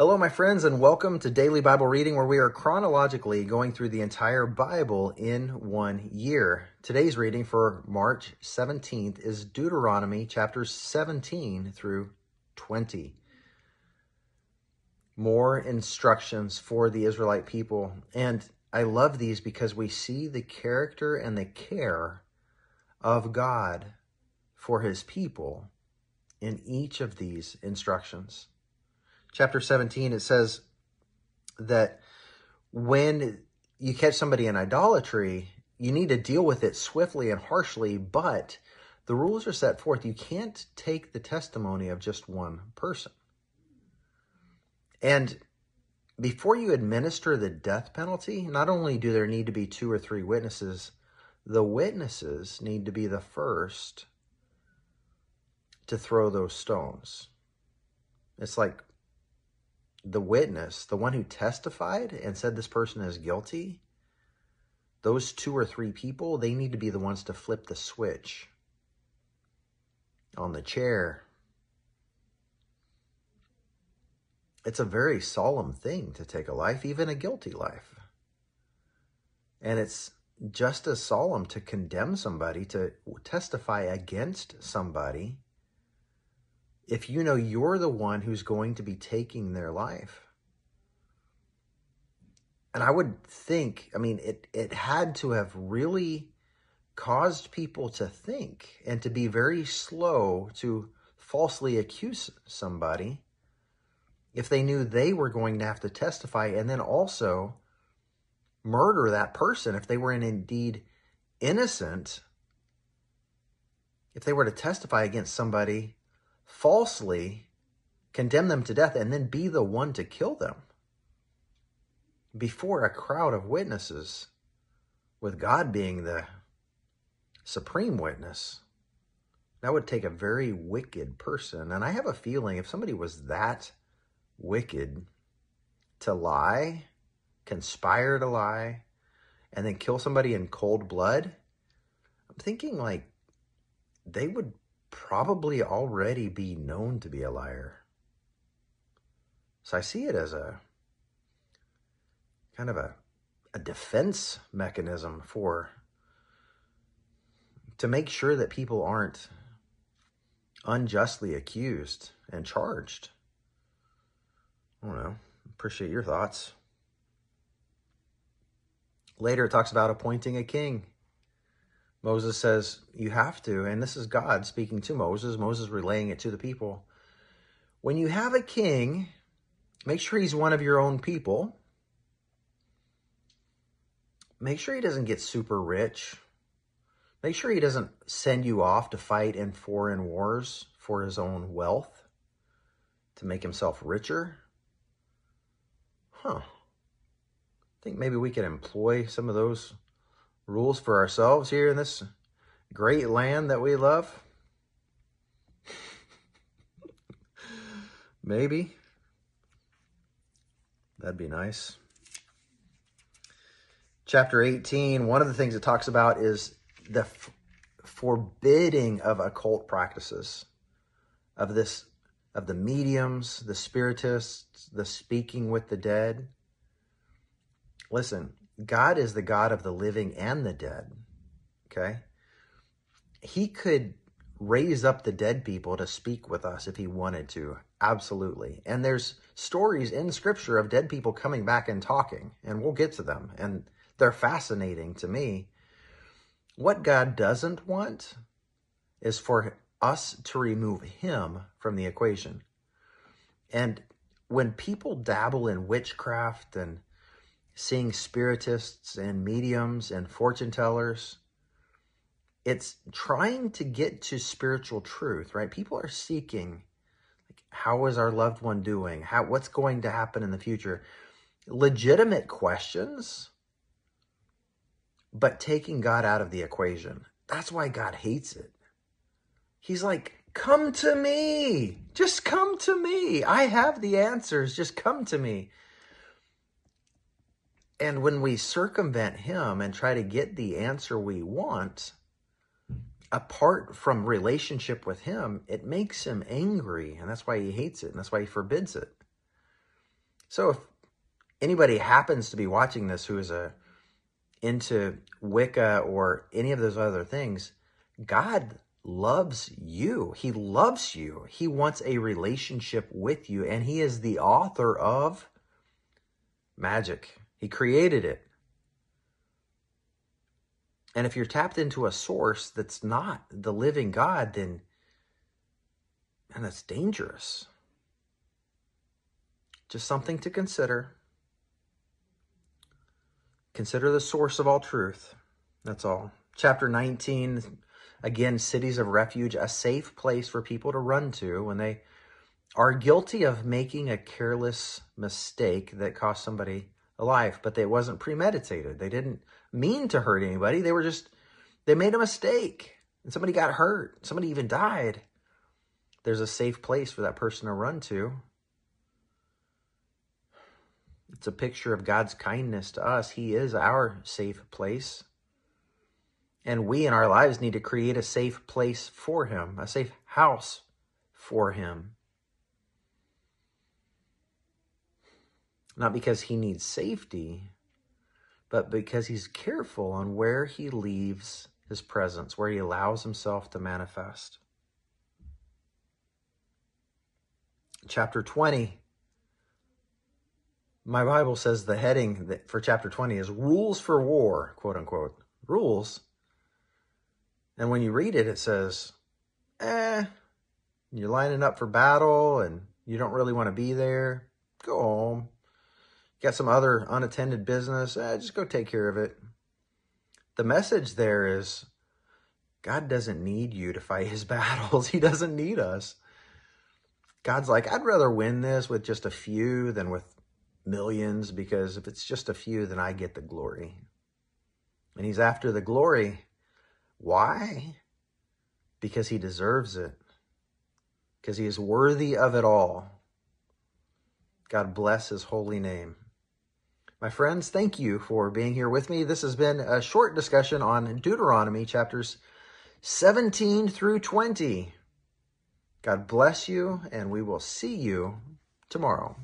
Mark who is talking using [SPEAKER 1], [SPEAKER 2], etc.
[SPEAKER 1] Hello, my friends, and welcome to Daily Bible Reading, where we are chronologically going through the entire Bible in one year. Today's reading for March 17th is Deuteronomy chapters 17 through 20. More instructions for the Israelite people. And I love these because we see the character and the care of God for his people in each of these instructions chapter 17, it says that when you catch somebody in idolatry, you need to deal with it swiftly and harshly, but the rules are set forth. You can't take the testimony of just one person. And before you administer the death penalty, not only do there need to be two or three witnesses, the witnesses need to be the first to throw those stones. It's like the witness, the one who testified and said this person is guilty, those two or three people, they need to be the ones to flip the switch on the chair. It's a very solemn thing to take a life, even a guilty life. And it's just as solemn to condemn somebody, to testify against somebody if you know you're the one who's going to be taking their life. And I would think, I mean, it, it had to have really caused people to think and to be very slow to falsely accuse somebody if they knew they were going to have to testify and then also murder that person if they were indeed innocent if they were to testify against somebody falsely condemn them to death and then be the one to kill them before a crowd of witnesses, with God being the supreme witness. That would take a very wicked person. And I have a feeling if somebody was that wicked to lie, conspire to lie, and then kill somebody in cold blood, I'm thinking like they would probably already be known to be a liar. So I see it as a kind of a, a defense mechanism for to make sure that people aren't unjustly accused and charged. I don't know. Appreciate your thoughts. Later, it talks about appointing a king. Moses says, You have to, and this is God speaking to Moses, Moses relaying it to the people. When you have a king, make sure he's one of your own people. Make sure he doesn't get super rich. Make sure he doesn't send you off to fight in foreign wars for his own wealth, to make himself richer. Huh. I think maybe we could employ some of those rules for ourselves here in this great land that we love? Maybe. That'd be nice. Chapter 18, one of the things it talks about is the f- forbidding of occult practices, of this, of the mediums, the spiritists, the speaking with the dead. Listen, God is the God of the living and the dead. Okay? He could raise up the dead people to speak with us if he wanted to. Absolutely. And there's stories in scripture of dead people coming back and talking, and we'll get to them. And they're fascinating to me. What God doesn't want is for us to remove him from the equation. And when people dabble in witchcraft and seeing spiritists and mediums and fortune tellers. It's trying to get to spiritual truth, right? People are seeking like, how is our loved one doing? How what's going to happen in the future? Legitimate questions, but taking God out of the equation. That's why God hates it. He's like, come to me. Just come to me. I have the answers. Just come to me. And when we circumvent him and try to get the answer we want, apart from relationship with him, it makes him angry. And that's why he hates it. And that's why he forbids it. So if anybody happens to be watching this who is a into Wicca or any of those other things, God loves you. He loves you. He wants a relationship with you, and He is the author of magic. He created it. And if you're tapped into a source that's not the living God, then and that's dangerous. Just something to consider. Consider the source of all truth. That's all. Chapter 19, again, cities of refuge, a safe place for people to run to when they are guilty of making a careless mistake that cost somebody life, but it wasn't premeditated. They didn't mean to hurt anybody. They were just, they made a mistake and somebody got hurt. Somebody even died. There's a safe place for that person to run to. It's a picture of God's kindness to us. He is our safe place. And we in our lives need to create a safe place for Him, a safe house for Him. Not because He needs safety, but because He's careful on where He leaves His presence, where He allows Himself to manifest. Chapter 20 my Bible says the heading for chapter 20 is Rules for War, quote unquote. Rules. And when you read it, it says, eh, you're lining up for battle and you don't really want to be there. Go home. Got some other unattended business. Eh, just go take care of it. The message there is God doesn't need you to fight his battles. He doesn't need us. God's like, I'd rather win this with just a few than with millions because if it's just a few, then I get the glory. And he's after the glory. Why? Because he deserves it. Because he is worthy of it all. God bless his holy name. My friends, thank you for being here with me. This has been a short discussion on Deuteronomy chapters 17 through 20. God bless you, and we will see you tomorrow.